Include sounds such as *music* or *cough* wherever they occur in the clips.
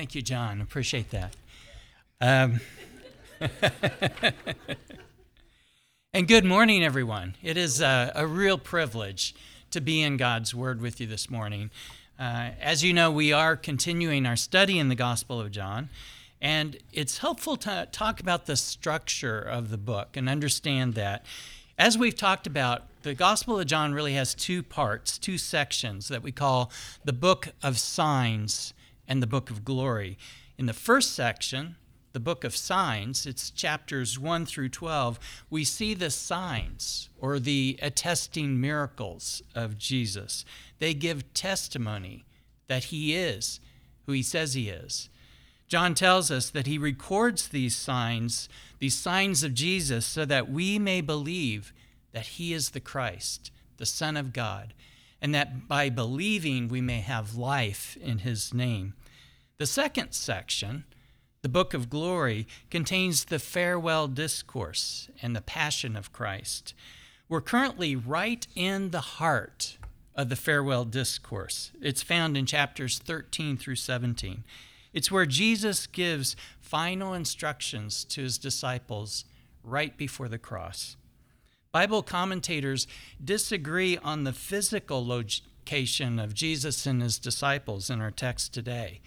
Thank you, John. Appreciate that. Um, *laughs* and good morning, everyone. It is a, a, real privilege to be in God's Word with you this morning. Uh, as you know, we are continuing our study in the Gospel of John, and it's helpful to talk about the structure of the book and understand that. As we've talked about, the Gospel of John really has two parts, two sections that we call the book of signs and the book of glory. In the first section, the book of signs, it's chapters 1 through 12, we see the signs or the attesting miracles of Jesus. They give testimony that he is who he says he is. John tells us that he records these signs, these signs of Jesus, so that we may believe that he is the Christ, the Son of God, and that by believing we may have life in his name. The second section, the book of glory, contains the farewell discourse and the passion of Christ. We're currently right in the heart of the farewell discourse. It's found in chapters 13 through 17. It's where Jesus gives final instructions to his disciples right before the cross. Bible commentators disagree on the physical location of Jesus and his disciples in our text today.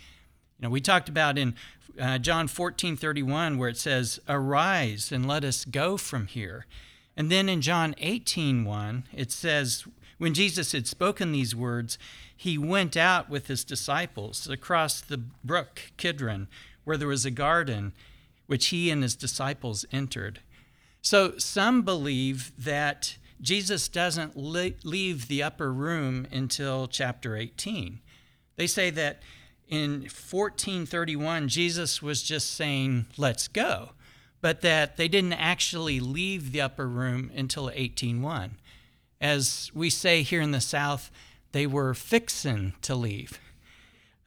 We talked about in uh, John 14 31, where it says, Arise and let us go from here. And then in John 18 1, it says, When Jesus had spoken these words, he went out with his disciples across the brook Kidron, where there was a garden, which he and his disciples entered. So some believe that Jesus doesn't leave the upper room until chapter 18. They say that in 1431, Jesus was just saying, let's go, but that they didn't actually leave the upper room until 1801. As we say here in the South, they were fixing to leave.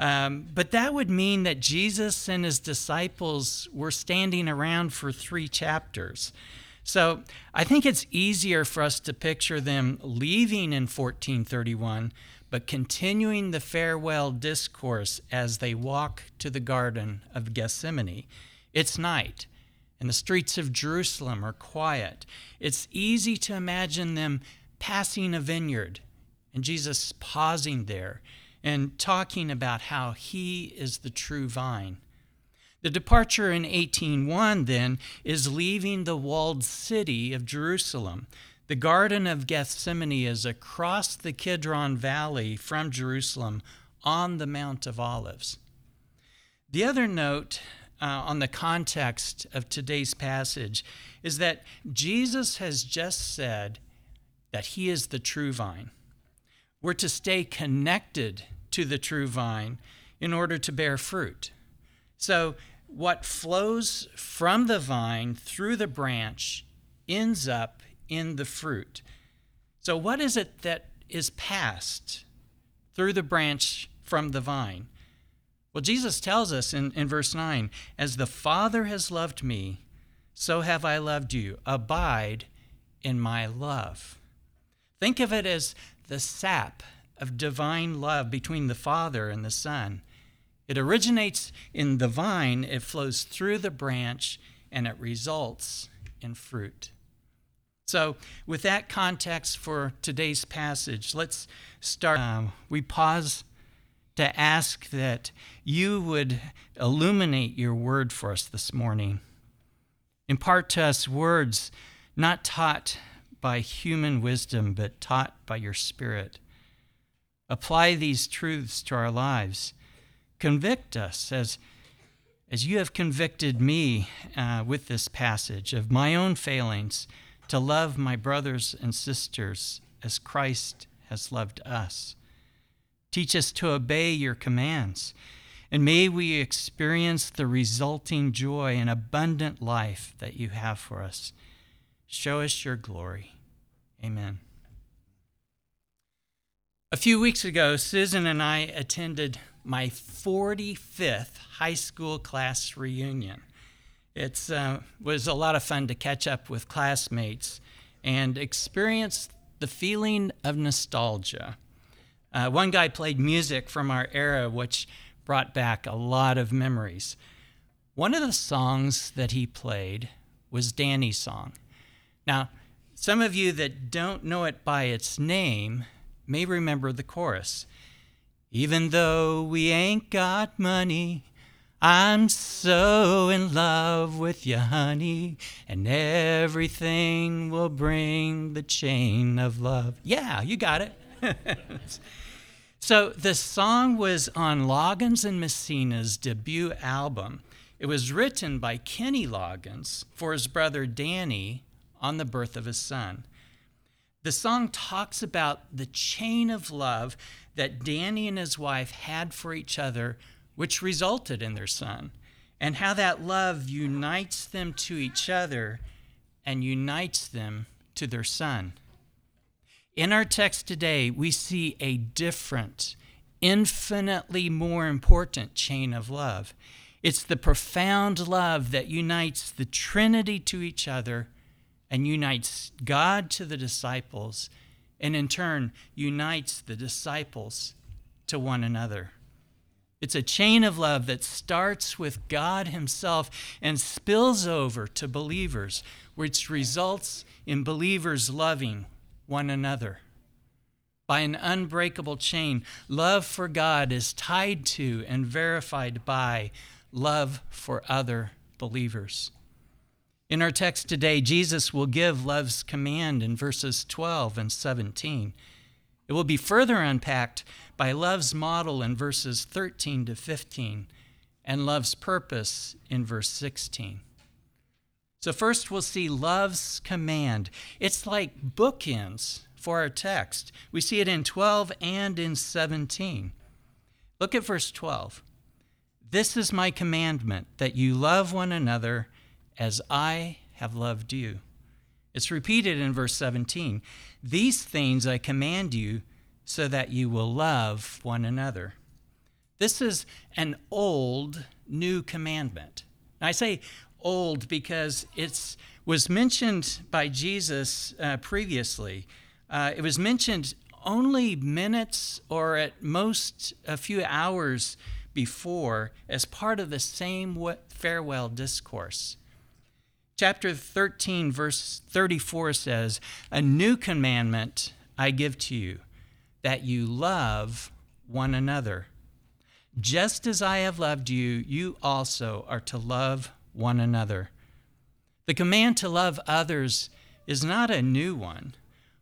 Um, but that would mean that Jesus and his disciples were standing around for three chapters. So I think it's easier for us to picture them leaving in 1431, but continuing the farewell discourse as they walk to the Garden of Gethsemane. It's night, and the streets of Jerusalem are quiet. It's easy to imagine them passing a vineyard and Jesus pausing there and talking about how he is the true vine. The departure in 1801 then is leaving the walled city of Jerusalem. The Garden of Gethsemane is across the Kidron Valley from Jerusalem on the Mount of Olives. The other note uh, on the context of today's passage is that Jesus has just said that he is the true vine. We're to stay connected to the true vine in order to bear fruit. So what flows from the vine through the branch ends up in the fruit. So, what is it that is passed through the branch from the vine? Well, Jesus tells us in, in verse 9, As the Father has loved me, so have I loved you. Abide in my love. Think of it as the sap of divine love between the Father and the Son. It originates in the vine, it flows through the branch, and it results in fruit. So, with that context for today's passage, let's start. Um, we pause to ask that you would illuminate your word for us this morning. Impart to us words not taught by human wisdom, but taught by your Spirit. Apply these truths to our lives Convict us as, as you have convicted me uh, with this passage of my own failings to love my brothers and sisters as Christ has loved us. Teach us to obey your commands, and may we experience the resulting joy and abundant life that you have for us. Show us your glory. Amen. A few weeks ago, Susan and I attended my 45th high school class reunion. It uh, was a lot of fun to catch up with classmates and experience the feeling of nostalgia. Uh, one guy played music from our era, which brought back a lot of memories. One of the songs that he played was Danny's song. Now, some of you that don't know it by its name may remember the chorus. Even though we ain't got money, I'm so in love with you, honey, and everything will bring the chain of love. Yeah, you got it. *laughs* so the song was on Loggins and Messina's debut album. It was written by Kenny Loggins for his brother Danny on the birth of his son. The song talks about the chain of love that Danny and his wife had for each other, which resulted in their son, and how that love unites them to each other and unites them to their son. In our text today, we see a different, infinitely more important chain of love. It's the profound love that unites the Trinity to each other and unites God to the disciples, and in turn unites the disciples to one another. It's a chain of love that starts with God Himself and spills over to believers, which results in believers loving one another. By an unbreakable chain, love for God is tied to and verified by love for other believers. In our text today, Jesus will give love's command in verses 12 and 17. It will be further unpacked by love's model in verses 13 to 15 and love's purpose in verse 16. So, first we'll see love's command. It's like bookends for our text. We see it in 12 and in 17. Look at verse 12. This is my commandment that you love one another as I have loved you. It's repeated in verse 17. These things I command you so that you will love one another. This is an old new commandment. I say old because it was mentioned by Jesus uh, previously. Uh, it was mentioned only minutes or at most a few hours before as part of the same farewell discourse. Chapter 13, verse 34 says, A new commandment I give to you, that you love one another. Just as I have loved you, you also are to love one another. The command to love others is not a new one.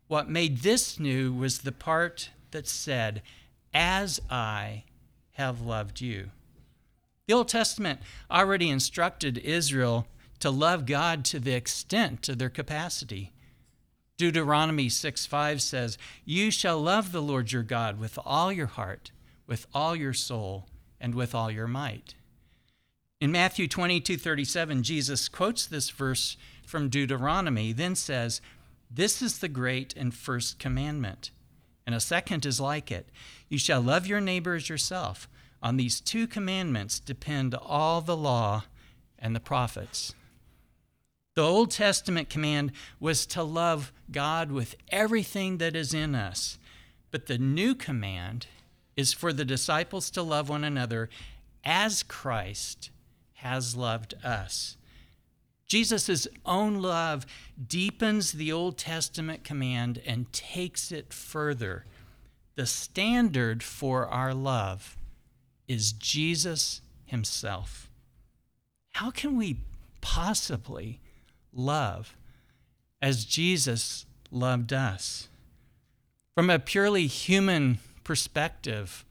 What made this new was the part that said, As I have loved you. The Old Testament already instructed Israel to love God to the extent of their capacity. Deuteronomy 6 5 says, You shall love the Lord your God with all your heart, with all your soul, and with all your might. In Matthew 22 37, Jesus quotes this verse from Deuteronomy, then says, This is the great and first commandment. And a second is like it You shall love your neighbor as yourself. On these two commandments depend all the law and the prophets. The Old Testament command was to love God with everything that is in us. But the new command is for the disciples to love one another as Christ has loved us. Jesus' own love deepens the Old Testament command and takes it further. The standard for our love is Jesus himself. How can we possibly love as Jesus loved us. From a purely human perspective,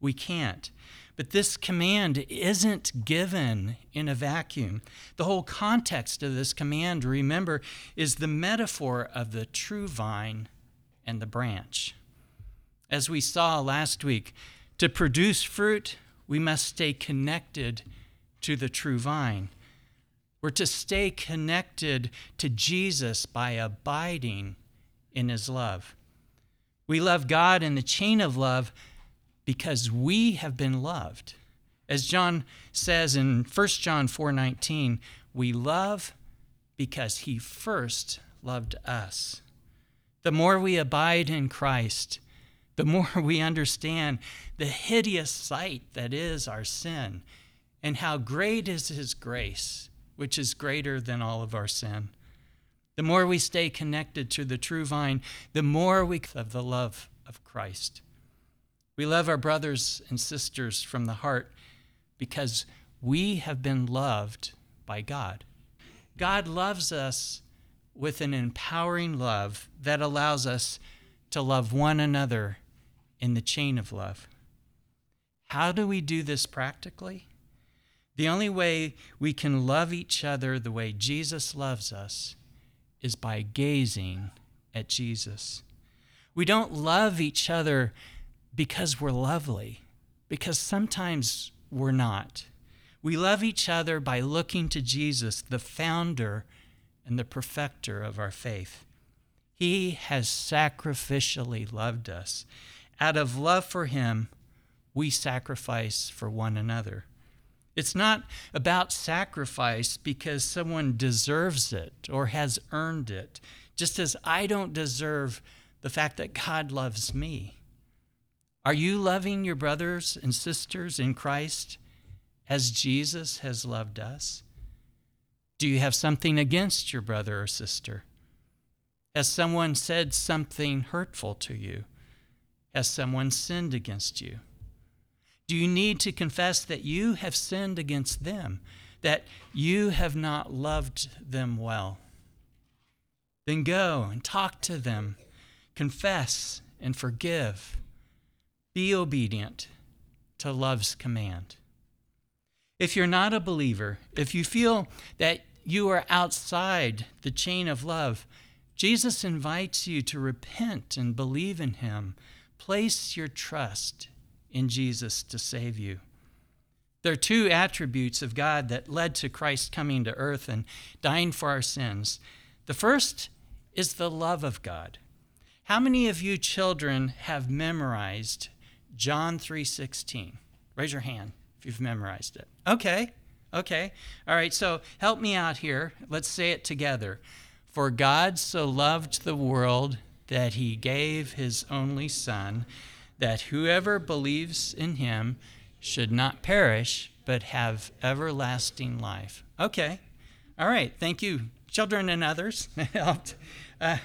we can't. But this command isn't given in a vacuum. The whole context of this command, remember, is the metaphor of the true vine and the branch. As we saw last week, to produce fruit, we must stay connected to the true vine. We're to stay connected to Jesus by abiding in his love. We love God in the chain of love because we have been loved. As John says in 1 John 4:19, we love because he first loved us. The more we abide in Christ, the more we understand the hideous sight that is our sin and how great is His grace, which is greater than all of our sin. The more we stay connected to the true vine, the more we of the love of Christ. We love our brothers and sisters from the heart because we have been loved by God. God loves us with an empowering love that allows us to love one another in the chain of love. How do we do this practically? The only way we can love each other the way Jesus loves us is by gazing at Jesus. We don't love each other because we're lovely, because sometimes we're not. We love each other by looking to Jesus, the founder and the perfecter of our faith. He has sacrificially loved us. Out of love for Him, we sacrifice for one another. It's not about sacrifice because someone deserves it or has earned it, just as I don't deserve the fact that God loves me. Are you loving your brothers and sisters in Christ as Jesus has loved us? Do you have something against your brother or sister? Has someone said something hurtful to you? Has someone sinned against you? Do you need to confess that you have sinned against them, that you have not loved them well? Then go and talk to them, confess and forgive. Be obedient to love's command. If you're not a believer, if you feel that you are outside the chain of love, Jesus invites you to repent and believe in him. Place your trust in Jesus to save you. There are two attributes of God that led to Christ coming to earth and dying for our sins. The first is the love of God. How many of you children have memorized John 3:16? Raise your hand if you've memorized it. Okay. Okay. All right, so help me out here. Let's say it together. For God so loved the world that he gave his only son that whoever believes in him should not perish, but have everlasting life. Okay. All right. Thank you, children and others. *laughs* Uh,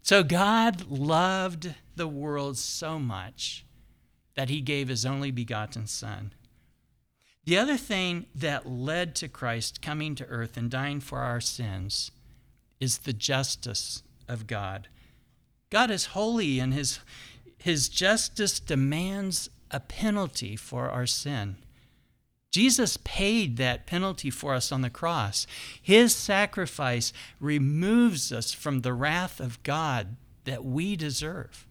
so God loved the world so much that he gave his only begotten Son. The other thing that led to Christ coming to earth and dying for our sins is the justice of God. God is holy, and his, his justice demands a penalty for our sin. Jesus paid that penalty for us on the cross. His sacrifice removes us from the wrath of God that we deserve.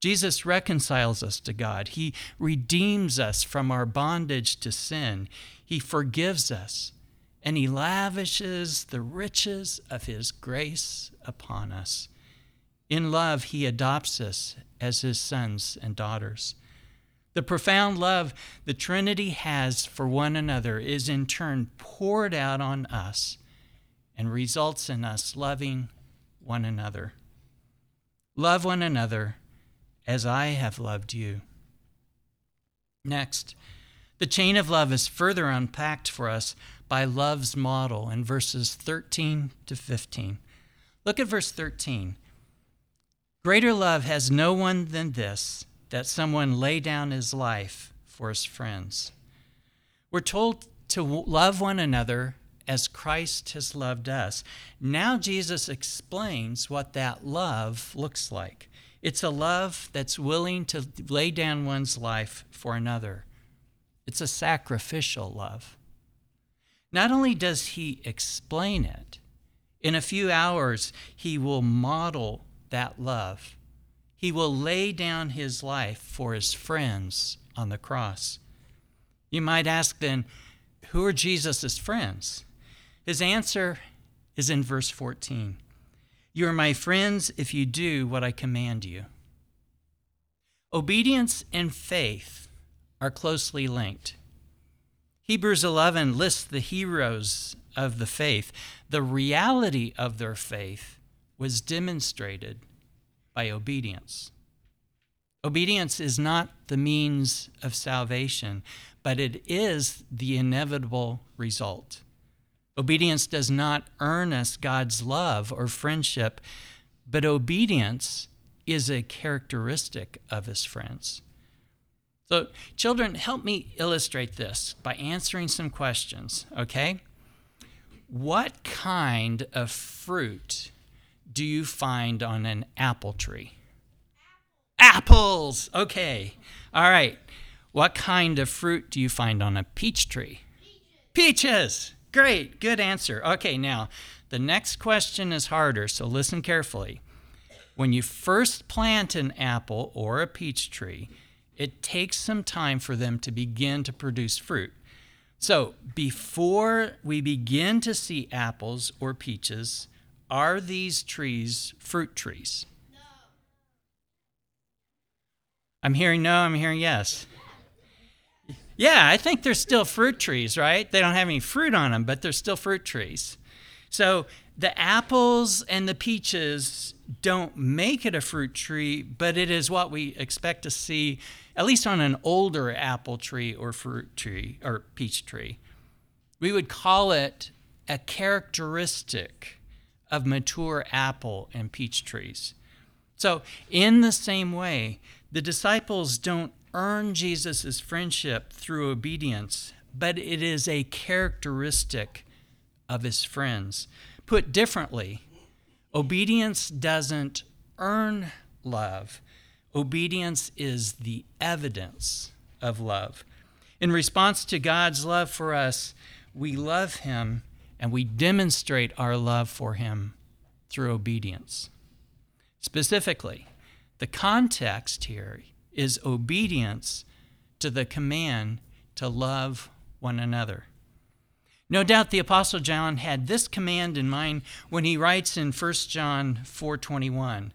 Jesus reconciles us to God. He redeems us from our bondage to sin. He forgives us, and He lavishes the riches of His grace upon us. In love, he adopts us as his sons and daughters. The profound love the Trinity has for one another is in turn poured out on us and results in us loving one another. Love one another as I have loved you. Next, the chain of love is further unpacked for us by love's model in verses 13 to 15. Look at verse 13. Greater love has no one than this that someone lay down his life for his friends. We're told to love one another as Christ has loved us. Now Jesus explains what that love looks like. It's a love that's willing to lay down one's life for another. It's a sacrificial love. Not only does he explain it, in a few hours, he will model that love. He will lay down his life for his friends on the cross. You might ask then, who are Jesus' friends? His answer is in verse 14 You are my friends if you do what I command you. Obedience and faith are closely linked. Hebrews 11 lists the heroes of the faith. The reality of their faith was demonstrated by obedience. Obedience is not the means of salvation, but it is the inevitable result. Obedience does not earn us God's love or friendship, but obedience is a characteristic of his friends. So, children, help me illustrate this by answering some questions, okay? What kind of fruit do you find on an apple tree? Apples! Okay. All right. What kind of fruit do you find on a peach tree? Peaches. Peaches. Great. Good answer. Okay, now the next question is harder, so listen carefully. When you first plant an apple or a peach tree, it takes some time for them to begin to produce fruit. So, before we begin to see apples or peaches, are these trees fruit trees? No. I'm hearing no, I'm hearing yes. Yeah, I think they're still fruit trees, right? They don't have any fruit on them, but they're still fruit trees. So the apples and the peaches don't make it a fruit tree, but it is what we expect to see, at least on an older apple tree or fruit tree or peach tree. We would call it a characteristic of mature apple and peach trees. So, in the same way, the disciples don't earn Jesus' friendship through obedience, but it is a characteristic of his friends. Put differently, obedience doesn't earn love, obedience is the evidence of love. In response to God's love for us, we love him and we demonstrate our love for him through obedience. Specifically, the context here is obedience to the command to love one another. No doubt the apostle John had this command in mind when he writes in 1 John 4:21.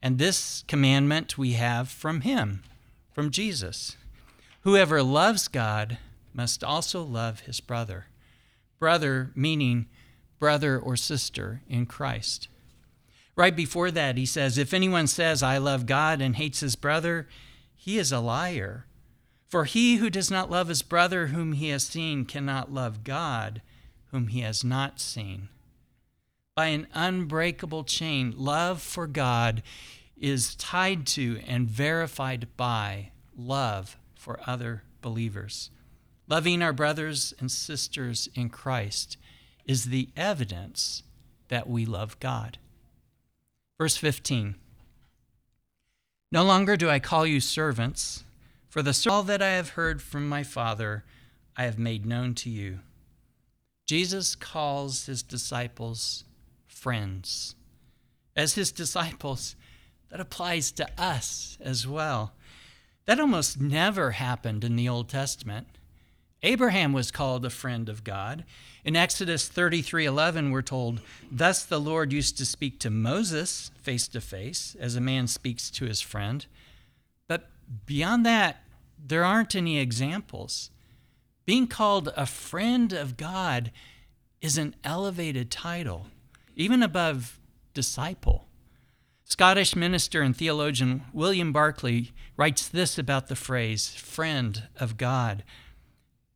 And this commandment we have from him, from Jesus. Whoever loves God must also love his brother. Brother meaning brother or sister in Christ. Right before that, he says, If anyone says, I love God and hates his brother, he is a liar. For he who does not love his brother whom he has seen cannot love God whom he has not seen. By an unbreakable chain, love for God is tied to and verified by love for other believers. Loving our brothers and sisters in Christ is the evidence that we love God. Verse 15 No longer do I call you servants, for the all that I have heard from my Father I have made known to you. Jesus calls his disciples friends. As his disciples, that applies to us as well. That almost never happened in the Old Testament. Abraham was called a friend of God. In Exodus 33:11 we're told, "Thus the Lord used to speak to Moses face to face as a man speaks to his friend." But beyond that, there aren't any examples. Being called a friend of God is an elevated title, even above disciple. Scottish minister and theologian William Barclay writes this about the phrase, friend of God.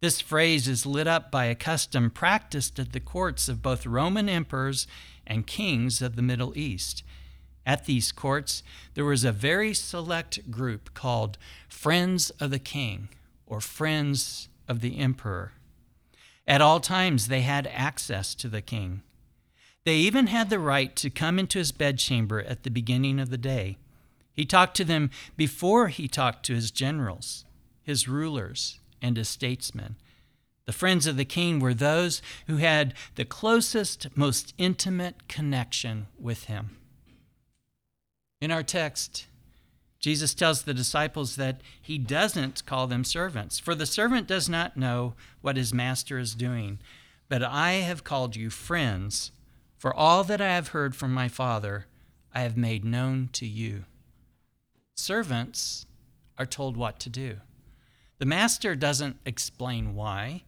This phrase is lit up by a custom practiced at the courts of both Roman emperors and kings of the Middle East. At these courts, there was a very select group called Friends of the King or Friends of the Emperor. At all times, they had access to the king. They even had the right to come into his bedchamber at the beginning of the day. He talked to them before he talked to his generals, his rulers, and his statesmen. The friends of the king were those who had the closest, most intimate connection with him. In our text, Jesus tells the disciples that he doesn't call them servants, for the servant does not know what his master is doing. But I have called you friends, for all that I have heard from my Father, I have made known to you. Servants are told what to do. The master doesn't explain why,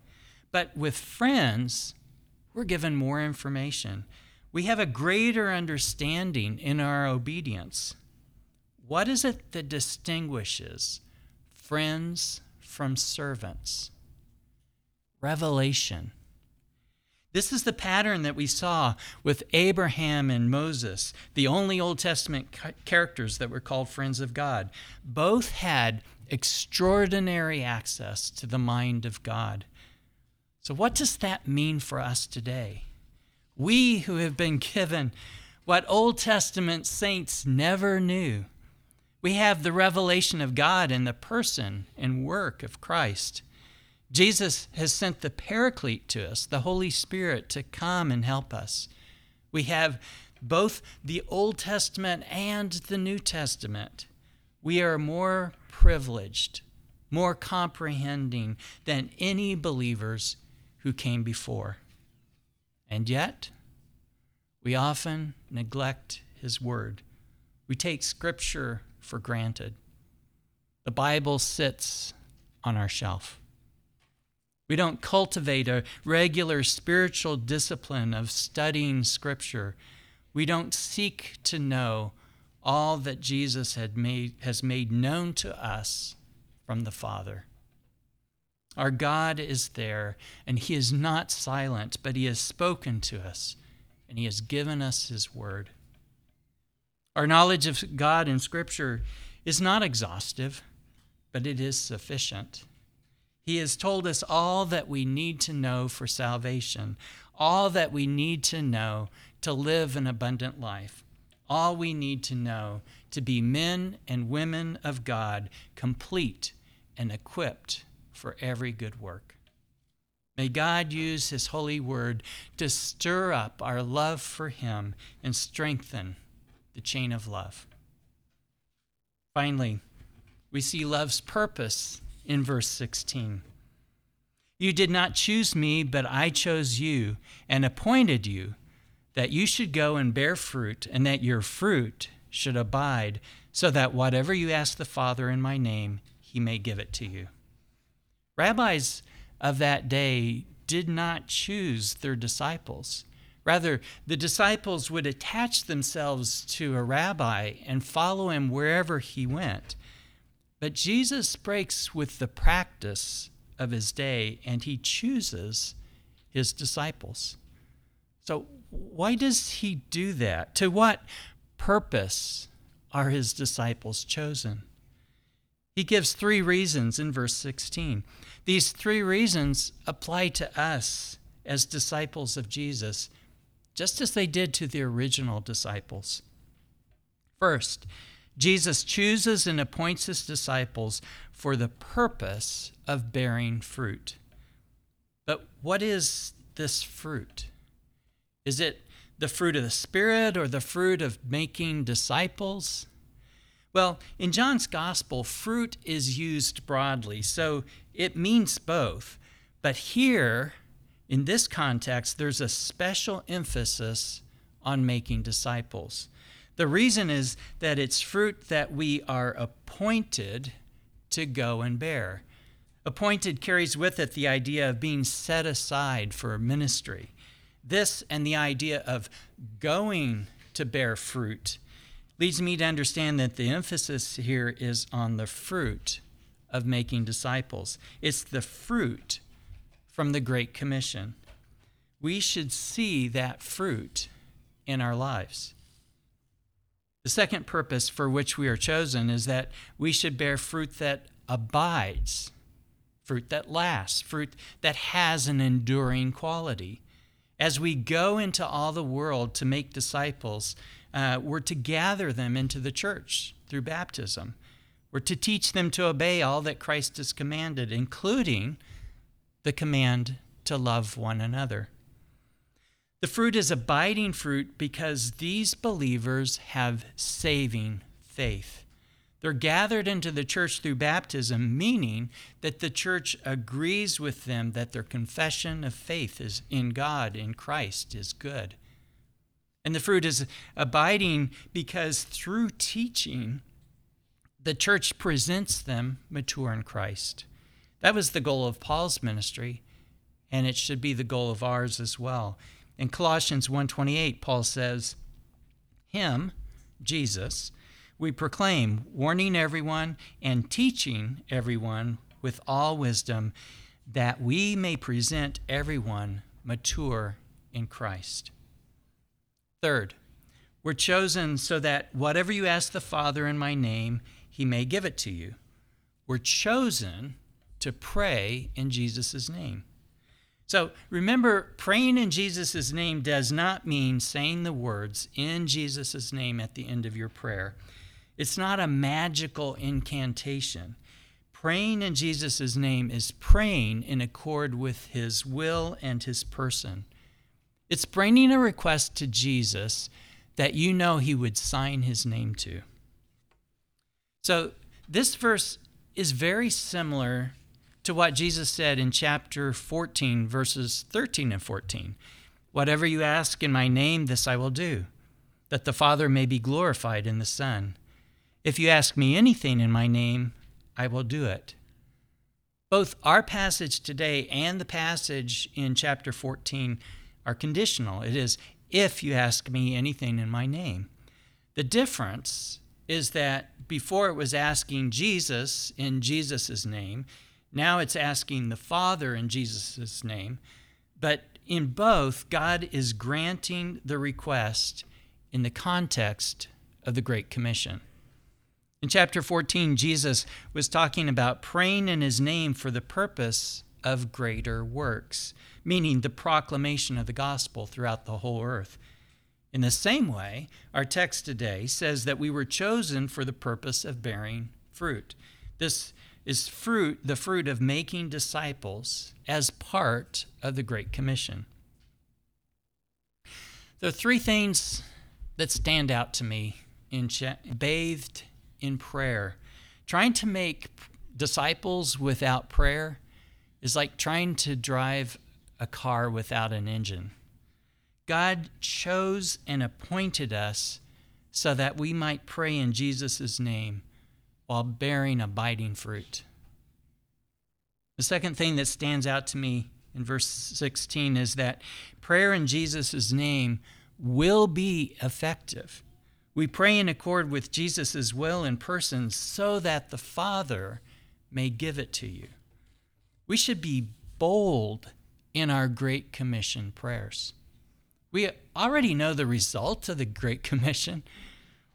but with friends, we're given more information. We have a greater understanding in our obedience. what is it that distinguishes friends from servants? Revelation. This is the pattern that we saw with Abraham and Moses, the only Old Testament characters that were called friends of God. Both had extraordinary access to the mind of God. So, what does that mean for us today? We who have been given what Old Testament saints never knew. We have the revelation of God in the person and work of Christ. Jesus has sent the Paraclete to us, the Holy Spirit, to come and help us. We have both the Old Testament and the New Testament. We are more privileged, more comprehending than any believers who came before. And yet, we often neglect His Word. We take Scripture for granted. The Bible sits on our shelf. We don't cultivate a regular spiritual discipline of studying Scripture. We don't seek to know all that Jesus had made, has made known to us from the Father. Our God is there, and He is not silent, but He has spoken to us, and He has given us His word. Our knowledge of God in Scripture is not exhaustive, but it is sufficient. He has told us all that we need to know for salvation, all that we need to know to live an abundant life, all we need to know to be men and women of God, complete and equipped for every good work. May God use His holy word to stir up our love for Him and strengthen the chain of love. Finally, we see love's purpose in verse 16. You did not choose me, but I chose you and appointed you that you should go and bear fruit, and that your fruit should abide, so that whatever you ask the Father in my name, he may give it to you. Rabbis of that day did not choose their disciples. Rather, the disciples would attach themselves to a rabbi and follow him wherever he went. But Jesus breaks with the practice of his day and he chooses his disciples. So, why does he do that? To what purpose are his disciples chosen? He gives three reasons in verse 16. These three reasons apply to us as disciples of Jesus, just as they did to the original disciples. First, Jesus chooses and appoints his disciples for the purpose of bearing fruit. But what is this fruit? Is it the fruit of the Spirit or the fruit of making disciples? Well, in John's Gospel, fruit is used broadly, so it means both. But here, in this context, there's a special emphasis on making disciples. The reason is that it's fruit that we are appointed to go and bear. Appointed carries with it the idea of being set aside for ministry. This and the idea of going to bear fruit leads me to understand that the emphasis here is on the fruit of making disciples. It's the fruit from the Great Commission. We should see that fruit in our lives. The second purpose for which we are chosen is that we should bear fruit that abides, fruit that lasts, fruit that has an enduring quality. As we go into all the world to make disciples, uh, we're to gather them into the church through baptism. We're to teach them to obey all that Christ has commanded, including the command to love one another. The fruit is abiding fruit because these believers have saving faith. They're gathered into the church through baptism, meaning that the church agrees with them that their confession of faith is in God, in Christ, is good. And the fruit is abiding because through teaching, the church presents them mature in Christ. That was the goal of Paul's ministry, and it should be the goal of ours as well. In Colossians 1:28, Paul says, "Him, Jesus, we proclaim, warning everyone and teaching everyone with all wisdom, that we may present everyone mature in Christ. Third, we're chosen so that whatever you ask the Father in my name, he may give it to you. We're chosen to pray in Jesus' name. So remember, praying in Jesus' name does not mean saying the words in Jesus' name at the end of your prayer. It's not a magical incantation. Praying in Jesus' name is praying in accord with his will and his person. It's bringing a request to Jesus that you know he would sign his name to. So, this verse is very similar to what Jesus said in chapter 14, verses 13 and 14. Whatever you ask in my name, this I will do, that the Father may be glorified in the Son. If you ask me anything in my name, I will do it. Both our passage today and the passage in chapter 14 are conditional. It is, if you ask me anything in my name. The difference is that before it was asking Jesus in Jesus' name, now it's asking the Father in Jesus' name. But in both, God is granting the request in the context of the Great Commission. In chapter 14, Jesus was talking about praying in his name for the purpose of greater works, meaning the proclamation of the gospel throughout the whole earth. In the same way, our text today says that we were chosen for the purpose of bearing fruit. This is fruit, the fruit of making disciples as part of the Great Commission. There are three things that stand out to me in bathed in prayer. Trying to make disciples without prayer is like trying to drive a car without an engine. God chose and appointed us so that we might pray in Jesus' name while bearing abiding fruit. The second thing that stands out to me in verse 16 is that prayer in Jesus' name will be effective. We pray in accord with Jesus' will in person so that the Father may give it to you. We should be bold in our Great Commission prayers. We already know the result of the Great *laughs* Commission.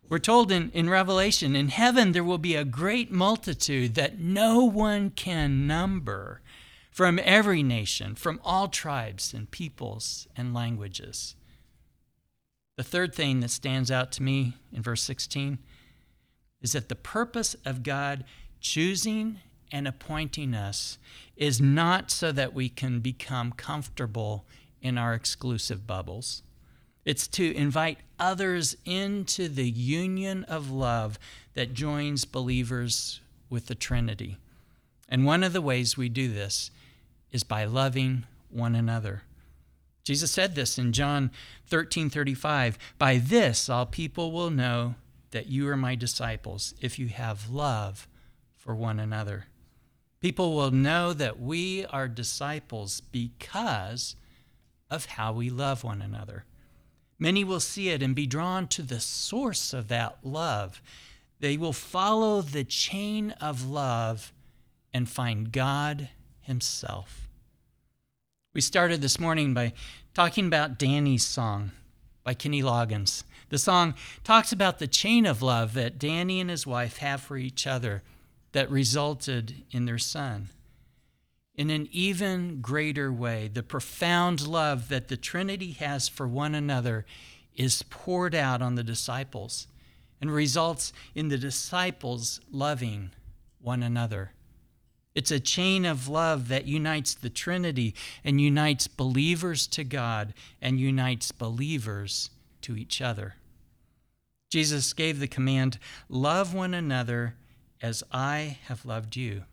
We're told in, in Revelation, in heaven there will be a great multitude that no one can number from every nation, from all tribes and peoples and languages. The third thing that stands out to me in verse 16 is that the purpose of God choosing and appointing us is not so that we can become comfortable in our exclusive bubbles. It's to invite others into the union of love that joins believers with the Trinity. And one of the ways we do this is by loving one another. Jesus said this in John 13 35. By this all people will know that you are my disciples if you have love for one another. People will know that we are disciples because of how we love one another. Many will see it and be drawn to the source of that love. They will follow the chain of love and find God Himself. We started this morning by talking about Danny's song by Kenny Loggins. The song talks about the chain of love that Danny and his wife have for each other that resulted in their son. In an even greater way, the profound love that the Trinity has for one another is poured out on the disciples and results in the disciples loving one another. It's a chain of love that unites the Trinity and unites believers to God and unites believers to each other. Jesus gave the command love one another as I have loved you.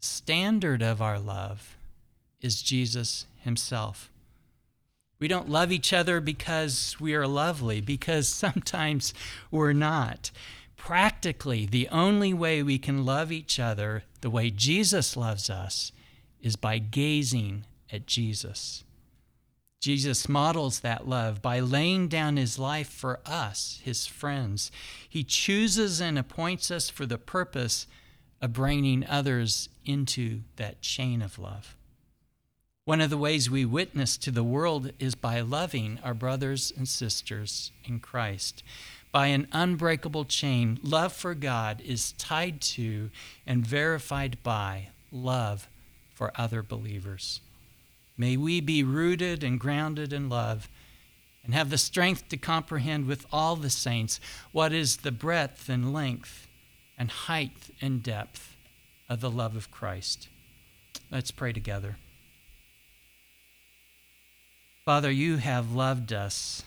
The standard of our love is Jesus himself. We don't love each other because we are lovely, because sometimes we're not. Practically, the only way we can love each other the way Jesus loves us is by gazing at Jesus. Jesus models that love by laying down his life for us, his friends. He chooses and appoints us for the purpose of bringing others into that chain of love. One of the ways we witness to the world is by loving our brothers and sisters in Christ. By an unbreakable chain, love for God is tied to and verified by love for other believers. May we be rooted and grounded in love and have the strength to comprehend with all the saints what is the breadth and length and height and depth of the love of Christ. Let's pray together. Father, you have loved us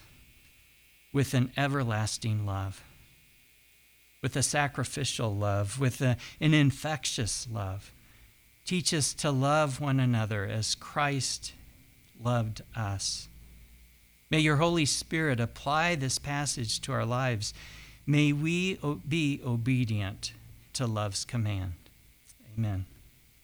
with an everlasting love, with a sacrificial love, with a, an infectious love. Teach us to love one another as Christ loved us. May your Holy Spirit apply this passage to our lives. May we be obedient to love's command. Amen.